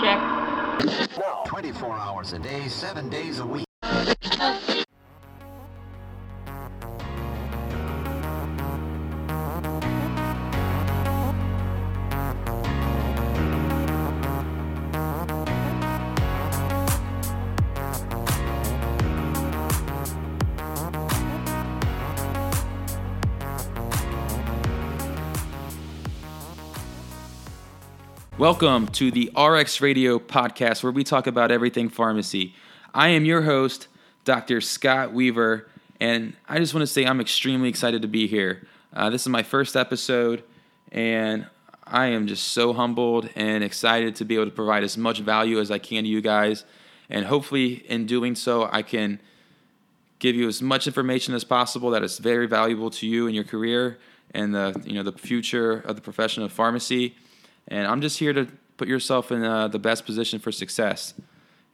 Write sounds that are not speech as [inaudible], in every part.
check. No. 24 hours a day, 7 days a week. Welcome to the RX Radio podcast, where we talk about everything pharmacy. I am your host, Dr. Scott Weaver, and I just want to say I'm extremely excited to be here. Uh, this is my first episode, and I am just so humbled and excited to be able to provide as much value as I can to you guys. And hopefully, in doing so, I can give you as much information as possible that is very valuable to you in your career and the you know the future of the profession of pharmacy. And I'm just here to put yourself in uh, the best position for success.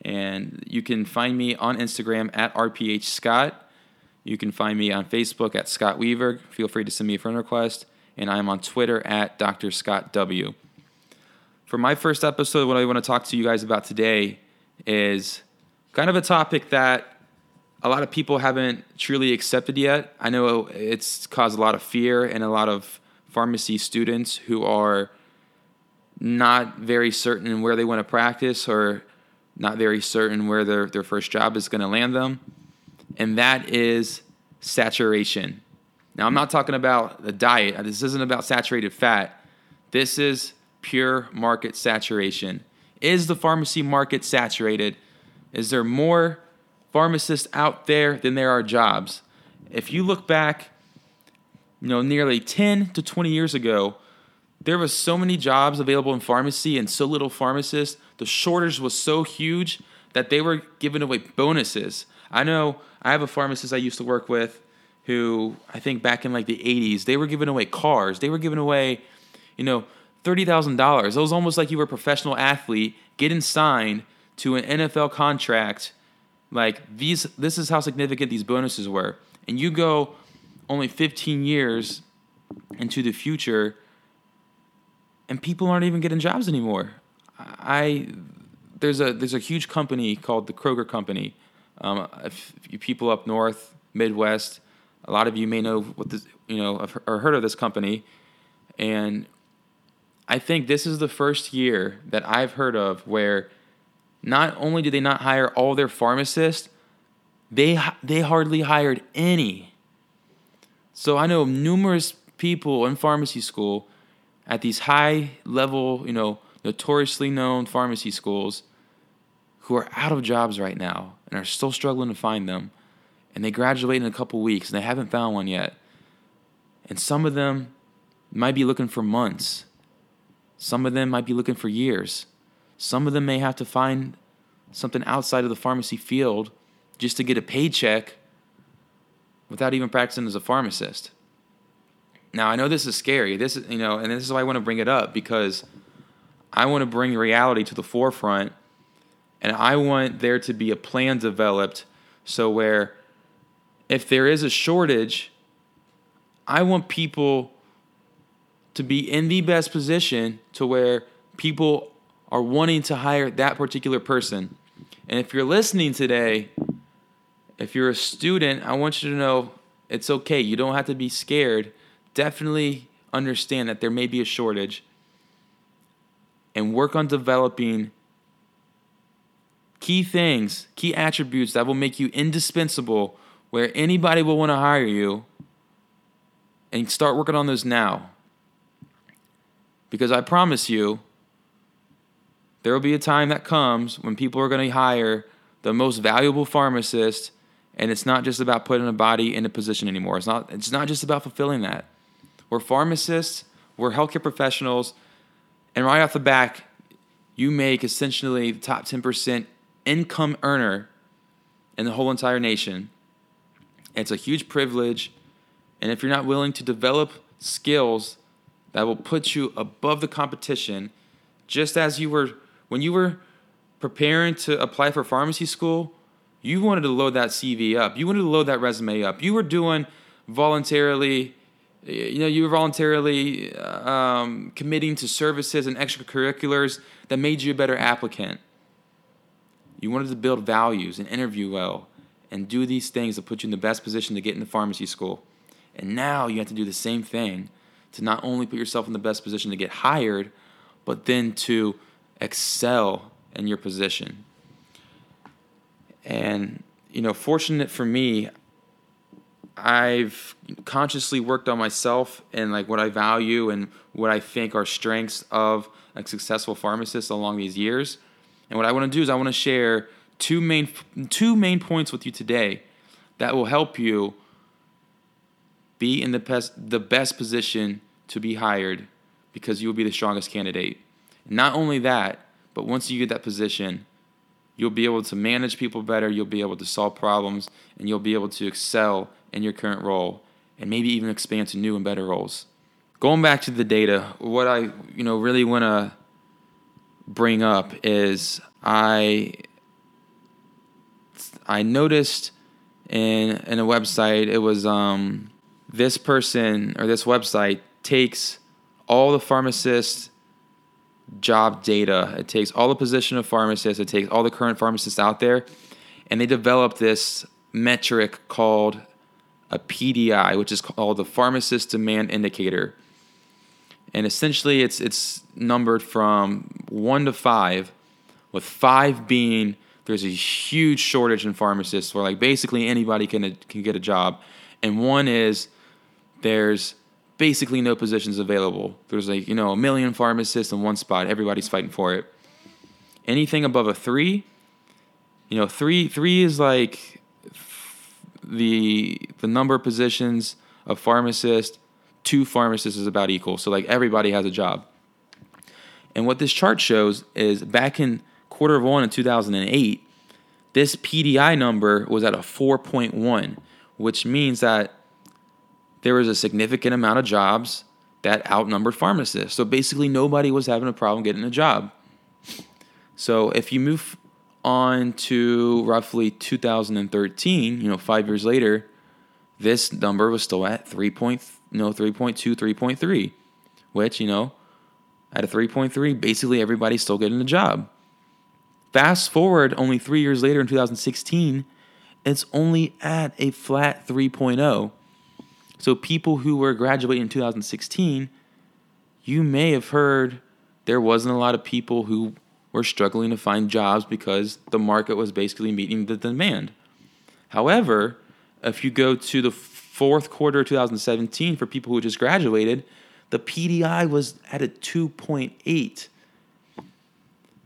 And you can find me on Instagram at RPH Scott. You can find me on Facebook at Scott Weaver. Feel free to send me a friend request. And I'm on Twitter at Dr. Scott W. For my first episode, what I want to talk to you guys about today is kind of a topic that a lot of people haven't truly accepted yet. I know it's caused a lot of fear and a lot of pharmacy students who are not very certain where they want to practice or not very certain where their, their first job is going to land them. And that is saturation. Now, I'm not talking about the diet. This isn't about saturated fat. This is pure market saturation. Is the pharmacy market saturated? Is there more pharmacists out there than there are jobs? If you look back, you know, nearly 10 to 20 years ago, there was so many jobs available in pharmacy and so little pharmacists. The shortage was so huge that they were giving away bonuses. I know I have a pharmacist I used to work with who I think back in like the 80s, they were giving away cars. They were giving away, you know, $30,000. It was almost like you were a professional athlete getting signed to an NFL contract. Like these this is how significant these bonuses were. And you go only 15 years into the future and people aren't even getting jobs anymore. I there's a there's a huge company called the Kroger Company. Um, if you people up north, Midwest, a lot of you may know what this you know or heard of this company, and I think this is the first year that I've heard of where not only did they not hire all their pharmacists, they they hardly hired any. So I know numerous people in pharmacy school at these high level, you know, notoriously known pharmacy schools who are out of jobs right now and are still struggling to find them. And they graduate in a couple weeks and they haven't found one yet. And some of them might be looking for months. Some of them might be looking for years. Some of them may have to find something outside of the pharmacy field just to get a paycheck without even practicing as a pharmacist. Now I know this is scary. This is you know, and this is why I want to bring it up because I want to bring reality to the forefront, and I want there to be a plan developed so where if there is a shortage, I want people to be in the best position to where people are wanting to hire that particular person. And if you're listening today, if you're a student, I want you to know it's okay. You don't have to be scared definitely understand that there may be a shortage and work on developing key things, key attributes that will make you indispensable where anybody will want to hire you and start working on those now. Because I promise you, there will be a time that comes when people are going to hire the most valuable pharmacist and it's not just about putting a body in a position anymore. It's not it's not just about fulfilling that. We're pharmacists, we're healthcare professionals, and right off the back, you make essentially the top 10% income earner in the whole entire nation. It's a huge privilege. And if you're not willing to develop skills that will put you above the competition, just as you were when you were preparing to apply for pharmacy school, you wanted to load that CV up. You wanted to load that resume up. You were doing voluntarily you know, you were voluntarily um, committing to services and extracurriculars that made you a better applicant. You wanted to build values and interview well and do these things to put you in the best position to get into pharmacy school. And now you have to do the same thing to not only put yourself in the best position to get hired, but then to excel in your position. And, you know, fortunate for me, I've consciously worked on myself and like what I value and what I think are strengths of a successful pharmacist along these years. And what I want to do is I want to share two main two main points with you today that will help you be in the best the best position to be hired because you will be the strongest candidate. Not only that, but once you get that position, you'll be able to manage people better, you'll be able to solve problems, and you'll be able to excel in your current role and maybe even expand to new and better roles. Going back to the data, what I you know really want to bring up is I I noticed in in a website it was um this person or this website takes all the pharmacists job data. It takes all the position of pharmacists, it takes all the current pharmacists out there, and they developed this metric called a PDI, which is called the Pharmacist Demand Indicator. And essentially, it's it's numbered from one to five, with five being there's a huge shortage in pharmacists, where like basically anybody can can get a job, and one is there's basically no positions available. There's like you know a million pharmacists in one spot, everybody's fighting for it. Anything above a three, you know, three three is like the the number of positions of pharmacists two pharmacists is about equal. So like everybody has a job. And what this chart shows is back in quarter of one in 2008, this PDI number was at a 4.1, which means that there was a significant amount of jobs that outnumbered pharmacists. So basically, nobody was having a problem getting a job. So if you move on to roughly 2013, you know, five years later, this number was still at 3. Point, know, 3.2, 3.3, which, you know, at a 3.3, basically everybody's still getting a job. Fast forward only three years later in 2016, it's only at a flat 3.0. So people who were graduating in 2016, you may have heard there wasn't a lot of people who were struggling to find jobs because the market was basically meeting the demand. However, if you go to the fourth quarter of 2017 for people who just graduated, the PDI was at a 2.8.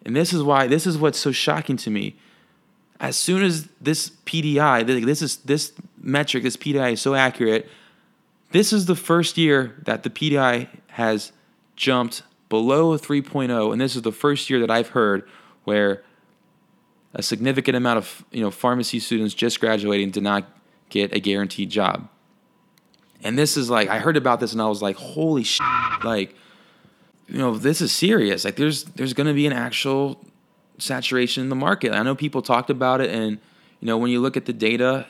And this is why this is what's so shocking to me. As soon as this PDI, this is this metric, this PDI is so accurate, this is the first year that the PDI has jumped below a 3.0, and this is the first year that I've heard where a significant amount of you know pharmacy students just graduating did not get a guaranteed job. And this is like I heard about this and I was like, holy shit! Like, you know, this is serious. Like, there's there's going to be an actual saturation in the market. I know people talked about it, and you know, when you look at the data,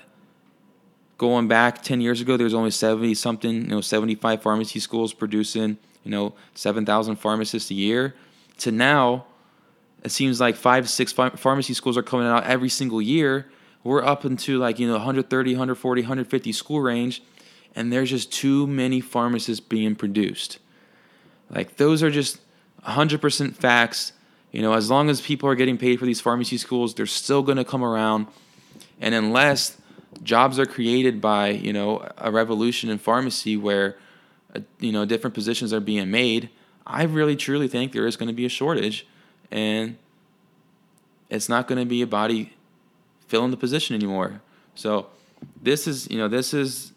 going back ten years ago, there's only seventy something, you know, seventy five pharmacy schools producing you know, 7,000 pharmacists a year, to now it seems like five, six pharmacy schools are coming out every single year. We're up into like, you know, 130, 140, 150 school range, and there's just too many pharmacists being produced. Like, those are just 100% facts. You know, as long as people are getting paid for these pharmacy schools, they're still going to come around. And unless jobs are created by, you know, a revolution in pharmacy where Uh, you know different positions are being made, I really truly think there is going to be a shortage, and it's not going to be a body filling the position anymore. So this is you know this is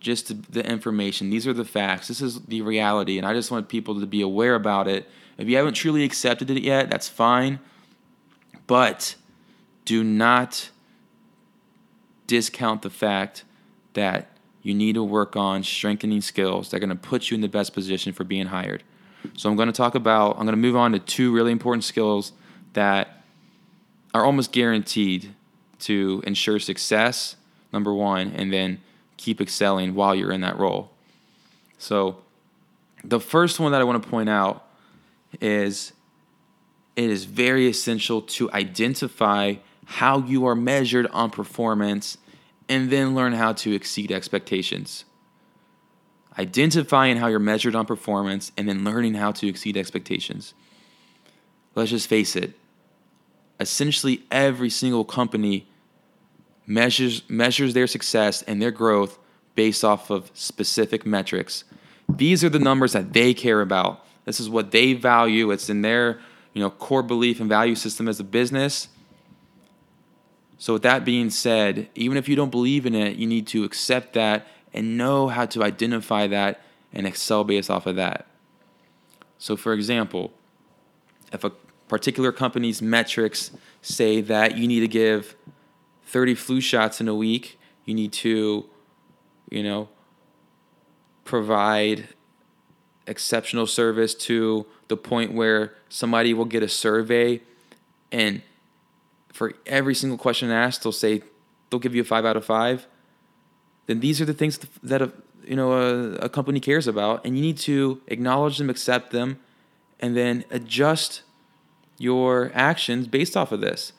just the information. These are the facts. This is the reality, and I just want people to be aware about it. If you haven't truly accepted it yet, that's fine, but do not discount the fact that you need to work on strengthening skills that are going to put you in the best position for being hired. So I'm going to talk about, I'm going to move on to two really important skills that are almost guaranteed to ensure success, number one, and then keep excelling while you're in that role. So, the first one that I want to point out is it is very essential to identify how you are measured on performance and then learn how to exceed expectations. Identifying how you're measured on performance and then learning how to exceed expectations. Let's just face it. Essentially every single company measures measures their success and their growth based off of specific metrics. These are the numbers that they care about. This is what they value. It's in their, you know, core belief and value system as a business. So with that being said, even if you don't believe in it, you need to accept that and know how to identify that and excel based off of that. So for example, if a particular company's metrics say that you need to give 30 flu shots in a week, you need to, you know, provide exceptional service to the point where somebody will get a survey and for every single question asked they'll say they'll give you a 5 out of 5 then these are the things that a, you know a, a company cares about and you need to acknowledge them accept them and then adjust your actions based off of this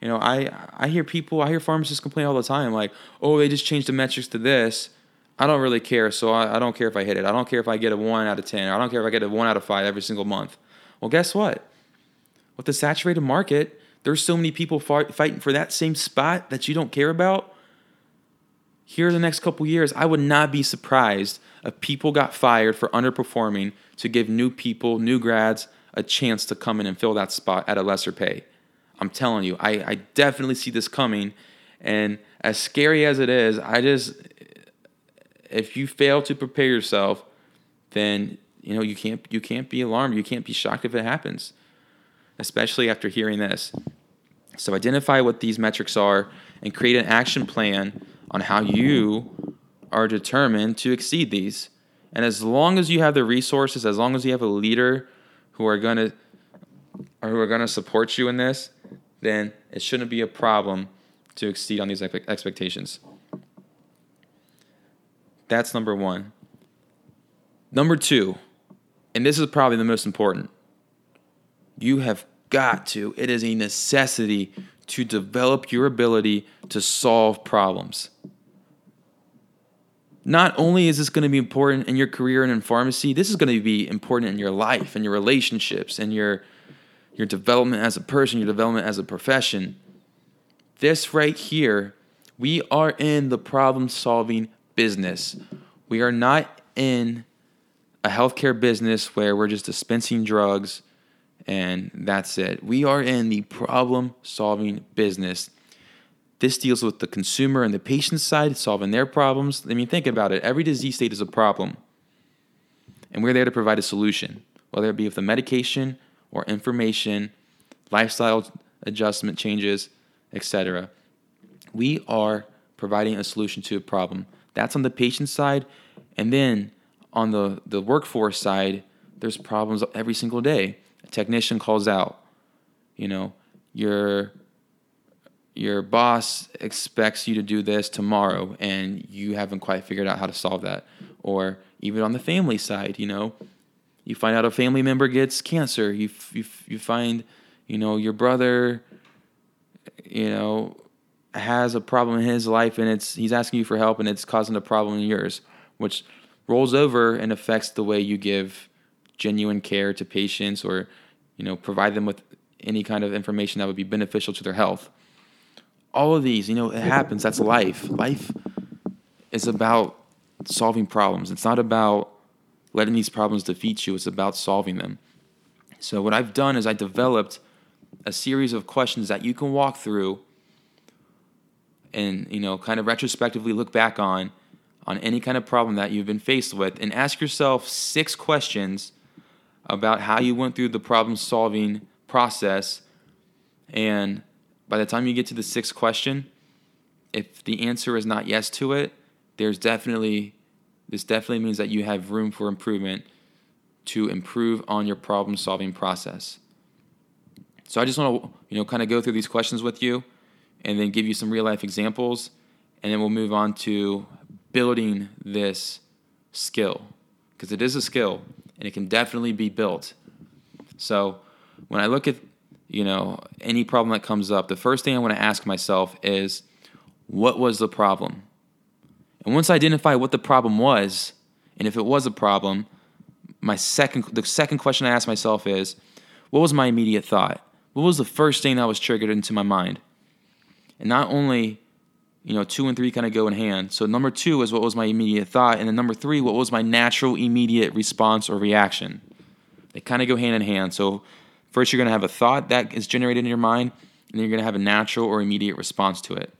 you know i i hear people i hear pharmacists complain all the time like oh they just changed the metrics to this I don't really care, so I, I, don't care if I hit it. I don't care if I get a one out of ten. I don't care if I get a one out of five every single month. Well, guess what? With the saturated market, there's so many people fight, fighting for that same spot that you don't care about. Here in the next couple years, I would not be surprised if people got fired for underperforming to give new people, new grads, a chance to come in and fill that spot at a lesser pay. I'm telling you, I, I definitely see this coming. And as scary as it is, I just if you fail to prepare yourself, then you know you can't you can't be alarmed. You can't be shocked if it happens, especially after hearing this. So identify what these metrics are and create an action plan on how you are determined to exceed these. And as long as you have the resources, as long as you have a leader who are going to or who are going to support you in this, then it shouldn't be a problem to exceed on these expectations. That's number one. Number two, and this is probably the most important, you have got to, it is a necessity to develop your ability to solve problems. Not only is this going to be important in your career and in pharmacy, this is going to be important in your life and your relationships and your your development as a person, your development as a profession. This right here, we are in the problem solving business. We are not in a healthcare business where we're just dispensing drugs and that's it. We are in the problem solving business. This deals with the consumer and the patient side, solving their problems. I mean, think about it. Every disease state is a problem. And we're there to provide a solution, whether it be with the medication or information, lifestyle adjustment changes, etc. We are providing a solution to a problem. That's on the patient side. And then on the, the workforce side, there's problems every single day. Technician calls out, you know, your your boss expects you to do this tomorrow and you haven't quite figured out how to solve that. Or even on the family side, you know, you find out a family member gets cancer. You, you, you find, you know, your brother, you know, has a problem in his life and it's he's asking you for help and it's causing a problem in yours, which rolls over and affects the way you give genuine care to patients or you know provide them with any kind of information that would be beneficial to their health. All of these, you know, it happens. That's life. Life is about solving problems. It's not about letting these problems defeat you. It's about solving them. So what I've done is I developed a series of questions that you can walk through and you know kind of retrospectively look back on on any kind of problem that you've been faced with and ask yourself six questions about how you went through the problem solving process and by the time you get to the sixth question if the answer is not yes to it there's definitely this definitely means that you have room for improvement to improve on your problem solving process so i just want to you know kind of go through these questions with you and then give you some real life examples, and then we'll move on to building this skill. because it is a skill and it can definitely be built. So when I look at you know any problem that comes up, the first thing I want to ask myself is, what was the problem? And once I identify what the problem was, and if it was a problem, my second the second question I ask myself is, what was my immediate thought? What was the first thing that was triggered into my mind? And not only, you know, two and three kind of go in hand. So number two is what was my immediate thought, and then number three, what was my natural immediate response or reaction? They kind of go hand in hand. So first you're going to have a thought that is generated in your mind, and then you're going to have a natural or immediate response to it.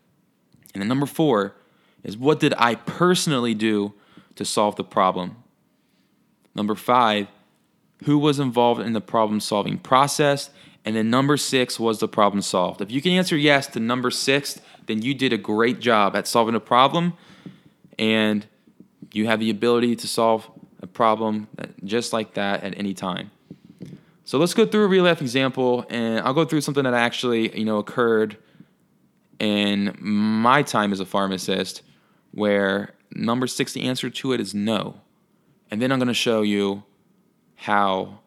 And then number four is what did I personally do to solve the problem? Number five, who was involved in the problem solving process? And then number six was the problem solved. If you can answer yes to number six, then you did a great job at solving a problem and you have the ability to solve a problem just like that at any time. So let's go through a real life example and I'll go through something that actually, you know, occurred in my time as a pharmacist where number 6 the answer to it is no. And then I'm going to show you how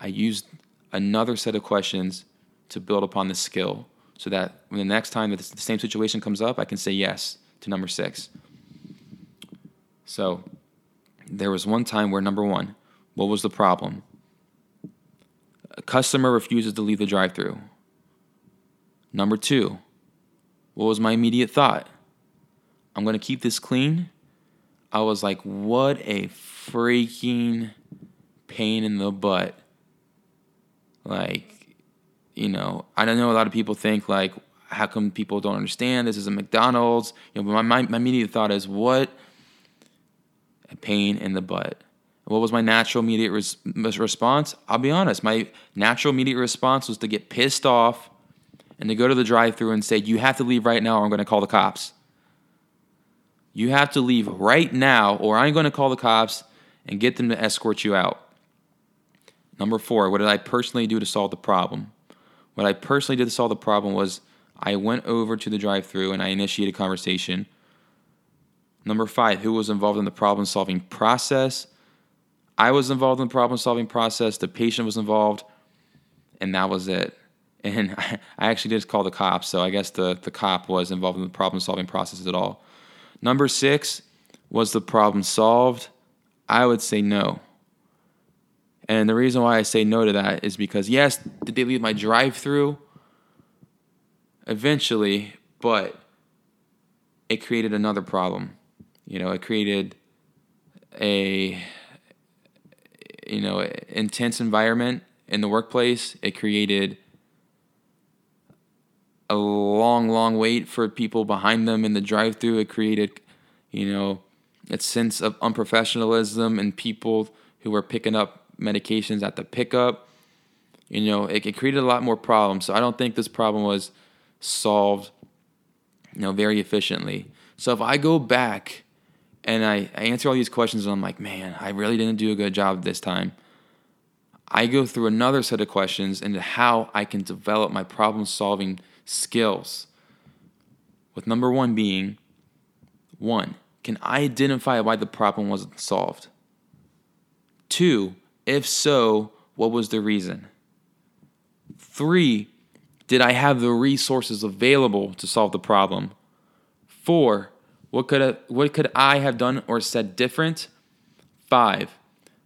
I used another set of questions to build upon the skill so that when the next time that the same situation comes up, I can say yes to number six. So there was one time where number one, what was the problem? A customer refuses to leave the drive through. Number two, what was my immediate thought? I'm to keep this clean. I was like, what a freaking pain in the butt like, you know, I don't know. A lot of people think like, how come people don't understand this is a McDonald's? You know, my my, my immediate thought is what a pain in the butt. What was my natural immediate res- response? I'll be honest. My natural immediate response was to get pissed off and to go to the drive-through and say, "You have to leave right now, or I'm going to call the cops." You have to leave right now, or I'm going to call the cops and get them to escort you out. Number four, what did I personally do to solve the problem? What I personally did to solve the problem was I went over to the drive through and I initiated a conversation. Number five, who was involved in the problem solving process? I was involved in the problem solving process, the patient was involved, and that was it. And [laughs] I, actually did call the cops, so I guess the, the cop was involved in the problem solving process at all. Number six, was the problem solved? I would say no. And the reason why I say no to that is because, yes, did they leave my drive through? Eventually, but it created another problem. You know, it created a you know intense environment in the workplace. It created a long, long wait for people behind them in the drive-through. It created, you know, a sense of unprofessionalism and people who were picking up medications at the pickup. You know, it, it created a lot more problems. So I don't think this problem was solved, you know, very efficiently. So if I go back and I, I answer all these questions and I'm like, man, I really didn't do a good job this time. I go through another set of questions into how I can develop my problem solving skills. With number one being, one, can I identify why the problem wasn't solved? Two, if so, what was the reason? Three, did I have the resources available to solve the problem? Four, what could I, what could I have done or said different? Five,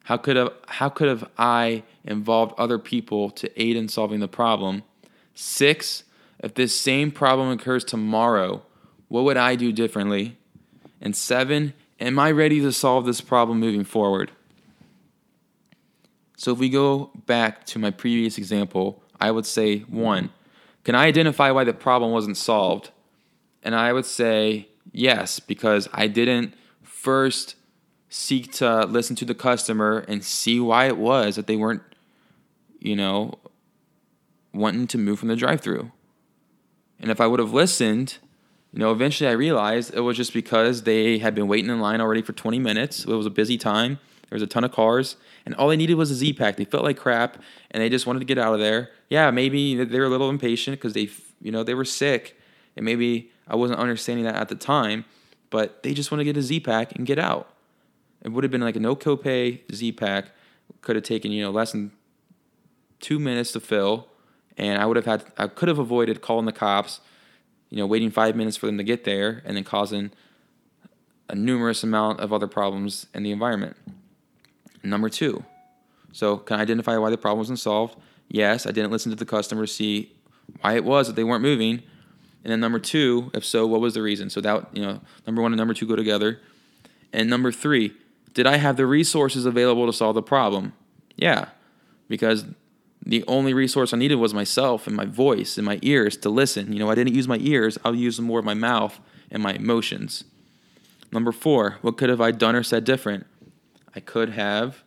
how could have, how could have I involved other people to aid in solving the problem? Six, if this same problem occurs tomorrow, what would I do differently? And seven, am I ready to solve this problem moving forward? So if we go back to my previous example, I would say one, can I identify why the problem wasn't solved? And I would say yes, because I didn't first seek to listen to the customer and see why it was that they weren't, you know, wanting to move from the drive through. And if I would have listened, you know, eventually I realized it was just because they had been waiting in line already for 20 minutes. It was a busy time. There was a ton of cars, and all they needed was a Z pack. They felt like crap, and they just wanted to get out of there. Yeah, maybe they were a little impatient because they, you know, they were sick, and maybe I wasn't understanding that at the time, but they just want to get a Z pack and get out. it would have been like a no copay Z pack. Could have taken you know less than two minutes to fill, and I would have had I could have avoided calling the cops, you know, waiting five minutes for them to get there, and then causing a numerous amount of other problems in the environment. Number two, so can I identify why the problem wasn't solved? Yes, I didn't listen to the customer to see why it was that they weren't moving. And then number two, if so, what was the reason? So that you know, number one and number two go together. And number three, did I have the resources available to solve the problem? Yeah, because the only resource I needed was myself and my voice and my ears to listen. You know, I didn't use my ears, I'll use more of my mouth and my emotions. Number four, what could have I done or said different? I could have,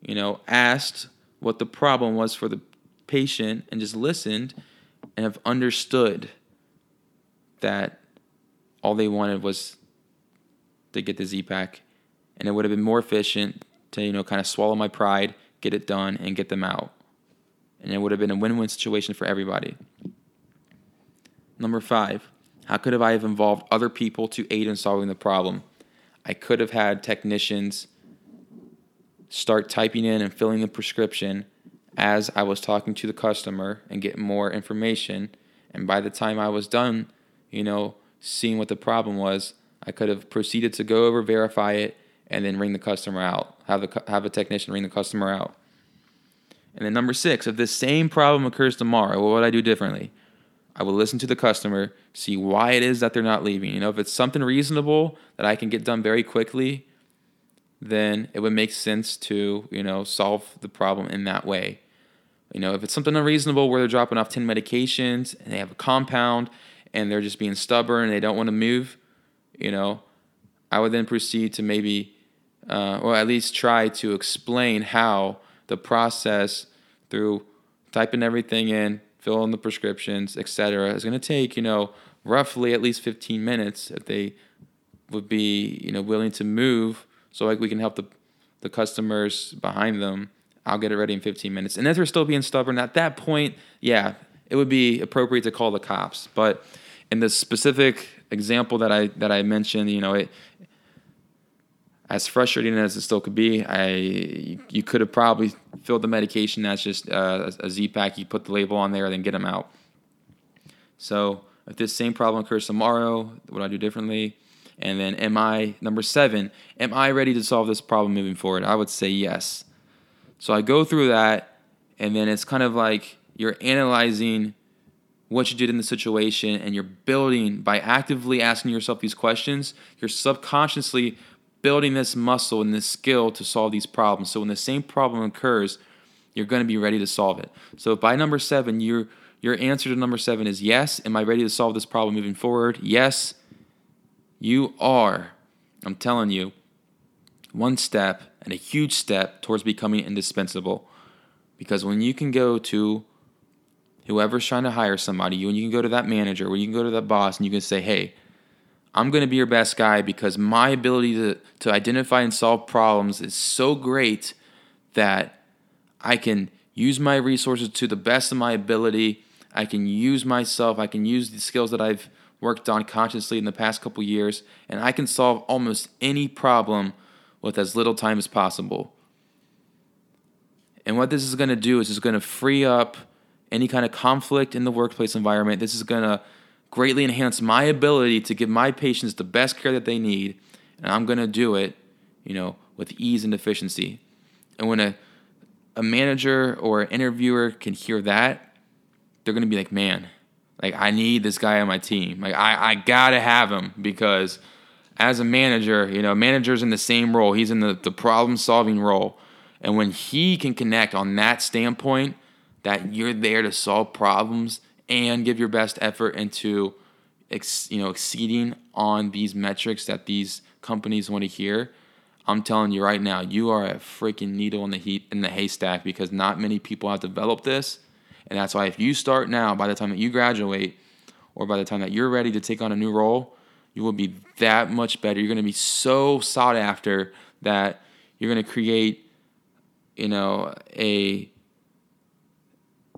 you know, asked what the problem was for the patient and just listened and have understood that all they wanted was to get the Z pack. And it would have been more efficient to, you know, kind of swallow my pride, get it done, and get them out. And it would have been a win win situation for everybody. Number five, how could have I have involved other people to aid in solving the problem? I could have had technicians start typing in and filling the prescription as I was talking to the customer and getting more information. And by the time I was done, you know, seeing what the problem was, I could have proceeded to go over, verify it, and then ring the customer out. Have the have a technician ring the customer out. And then number six, if this same problem occurs tomorrow, what would I do differently? I will listen to the customer, see why it is that they're not leaving. You know, if it's something reasonable that I can get done very quickly, then it would make sense to, you know, solve the problem in that way. You know, if it's something unreasonable where they're dropping off 10 medications and they have a compound and they're just being stubborn and they don't want to move, you know, I would then proceed to maybe, uh, or at least try to explain how the process through typing everything in, filling the prescriptions, etc., is going to take, you know, roughly at least 15 minutes if they would be, you know, willing to move so like we can help the the customers behind them. I'll get it ready in 15 minutes. And if they're still being stubborn at that point, yeah, it would be appropriate to call the cops. But in the specific example that I that I mentioned, you know, it as frustrating as it still could be, I you, could have probably filled the medication. That's just uh, a Z pack. You put the label on there, then get them out. So if this same problem occurs tomorrow, what do I do differently? And then, am I number seven? Am I ready to solve this problem moving forward? I would say yes. So I go through that, and then it's kind of like you're analyzing what you did in the situation, and you're building by actively asking yourself these questions. You're subconsciously building this muscle and this skill to solve these problems. So when the same problem occurs, you're going to be ready to solve it. So by number seven, your your answer to number seven is yes. Am I ready to solve this problem moving forward? Yes. You are, I'm telling you, one step and a huge step towards becoming indispensable. Because when you can go to whoever's trying to hire somebody, you can go to that manager, when you can go to that boss and you can say, hey, I'm going to be your best guy because my ability to, to identify and solve problems is so great that I can use my resources to the best of my ability. I can use myself. I can use the skills that I've worked on consciously in the past couple years, and I can solve almost any problem with as little time as possible. And what this is going to do is it's going to free up any kind of conflict in the workplace environment. This is going to greatly enhance my ability to give my patients the best care that they need, and I'm going to do it, you know, with ease and efficiency. And when a a manager or an interviewer can hear that, they're going to be like, "Man, like I need this guy on my team. Like I, I gotta have him because as a manager, you know, manager's in the same role. He's in the, the problem solving role. And when he can connect on that standpoint, that you're there to solve problems and give your best effort into ex, you know exceeding on these metrics that these companies want to hear, I'm telling you right now, you are a freaking needle in the heat in the haystack because not many people have developed this and that's why if you start now, by the time that you graduate, or by the time that you're ready to take on a new role, you will be that much better. You're going to be so sought after that you're going to create, you know, a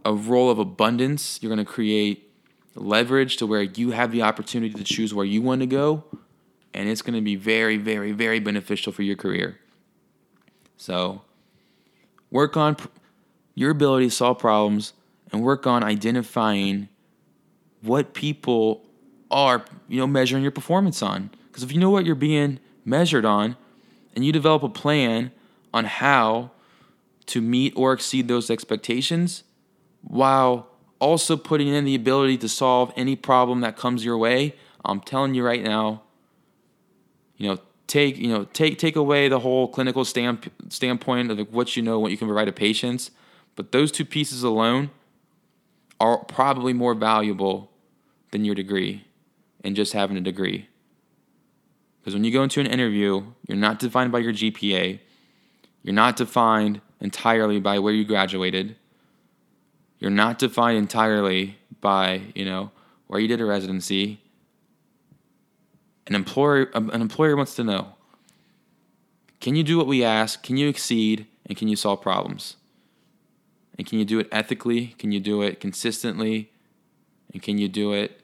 a role of abundance. You're going to create leverage to where you have the opportunity to choose where you want to go, and it's going to be very, very, very beneficial for your career. So work on your ability to solve problems and work on identifying what people are, you know, measuring your performance on. Because if you know what you're being measured on and you develop a plan on how to meet or exceed those expectations while also putting in the ability to solve any problem that comes your way, I'm telling you right now, you know, take you know take take away the whole clinical stand, standpoint of what you know, what you can provide to patients, but those two pieces alone are probably more valuable than your degree and just having a degree. Because when you go into an interview, you're not defined by your GPA. You're not defined entirely by where you graduated. You're not defined entirely by, you know, where you did a residency. An employer um, an employer wants to know, can you do what we ask? Can you exceed and can you solve problems? And can you do it ethically? Can you do it consistently? And can you do it,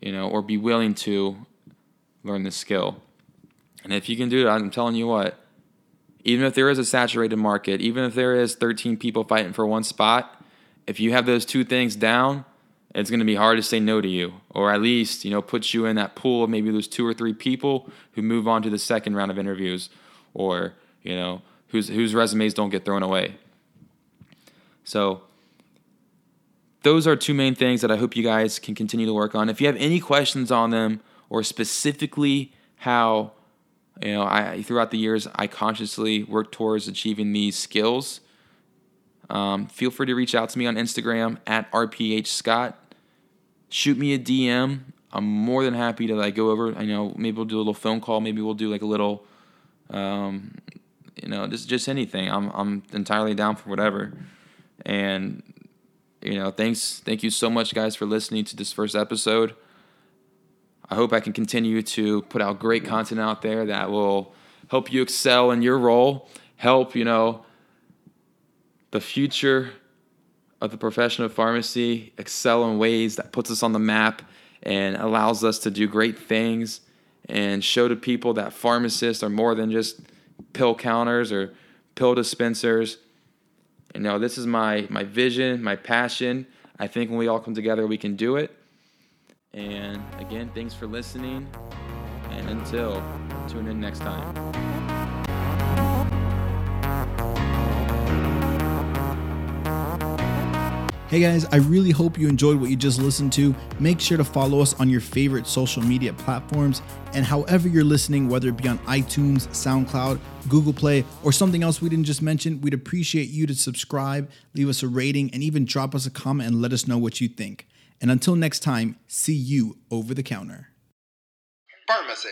you know, or be willing to learn the skill? And if you can do that, I'm telling you what, even if there is a saturated market, even if there is 13 people fighting for one spot, if you have those two things down, it's going to be hard to say no to you, or at least you know put you in that pool of maybe those two or three people who move on to the second round of interviews, or you know whose whose resumes don't get thrown away. So those are two main things that I hope you guys can continue to work on. If you have any questions on them, or specifically how you know, I throughout the years I consciously worked towards achieving these skills. Um, feel free to reach out to me on Instagram at rph scott. Shoot me a DM. I'm more than happy to like go over. I know maybe we'll do a little phone call. Maybe we'll do like a little, um, you know, just just anything. I'm I'm entirely down for whatever. And you know, thanks thank you so much, guys, for listening to this first episode. I hope I can continue to put out great content out there that will help you excel in your role, help, you know, the future of the profession of pharmacy excel in ways that puts us on the map and allows us to do great things and show to people that pharmacists are more than just pill counters or pill dispensers. You know, this is my my vision, my passion. I think when we all come together, we can do it. And again, thanks for listening. And until, tune in next time. Hey guys, I really hope you enjoyed what you just listened to. Make sure to follow us on your favorite social media platforms. And however you're listening, whether it be on iTunes, SoundCloud, Google Play, or something else we didn't just mention, we'd appreciate you to subscribe, leave us a rating, and even drop us a comment and let us know what you think. And until next time, see you over the counter. Pharmacy.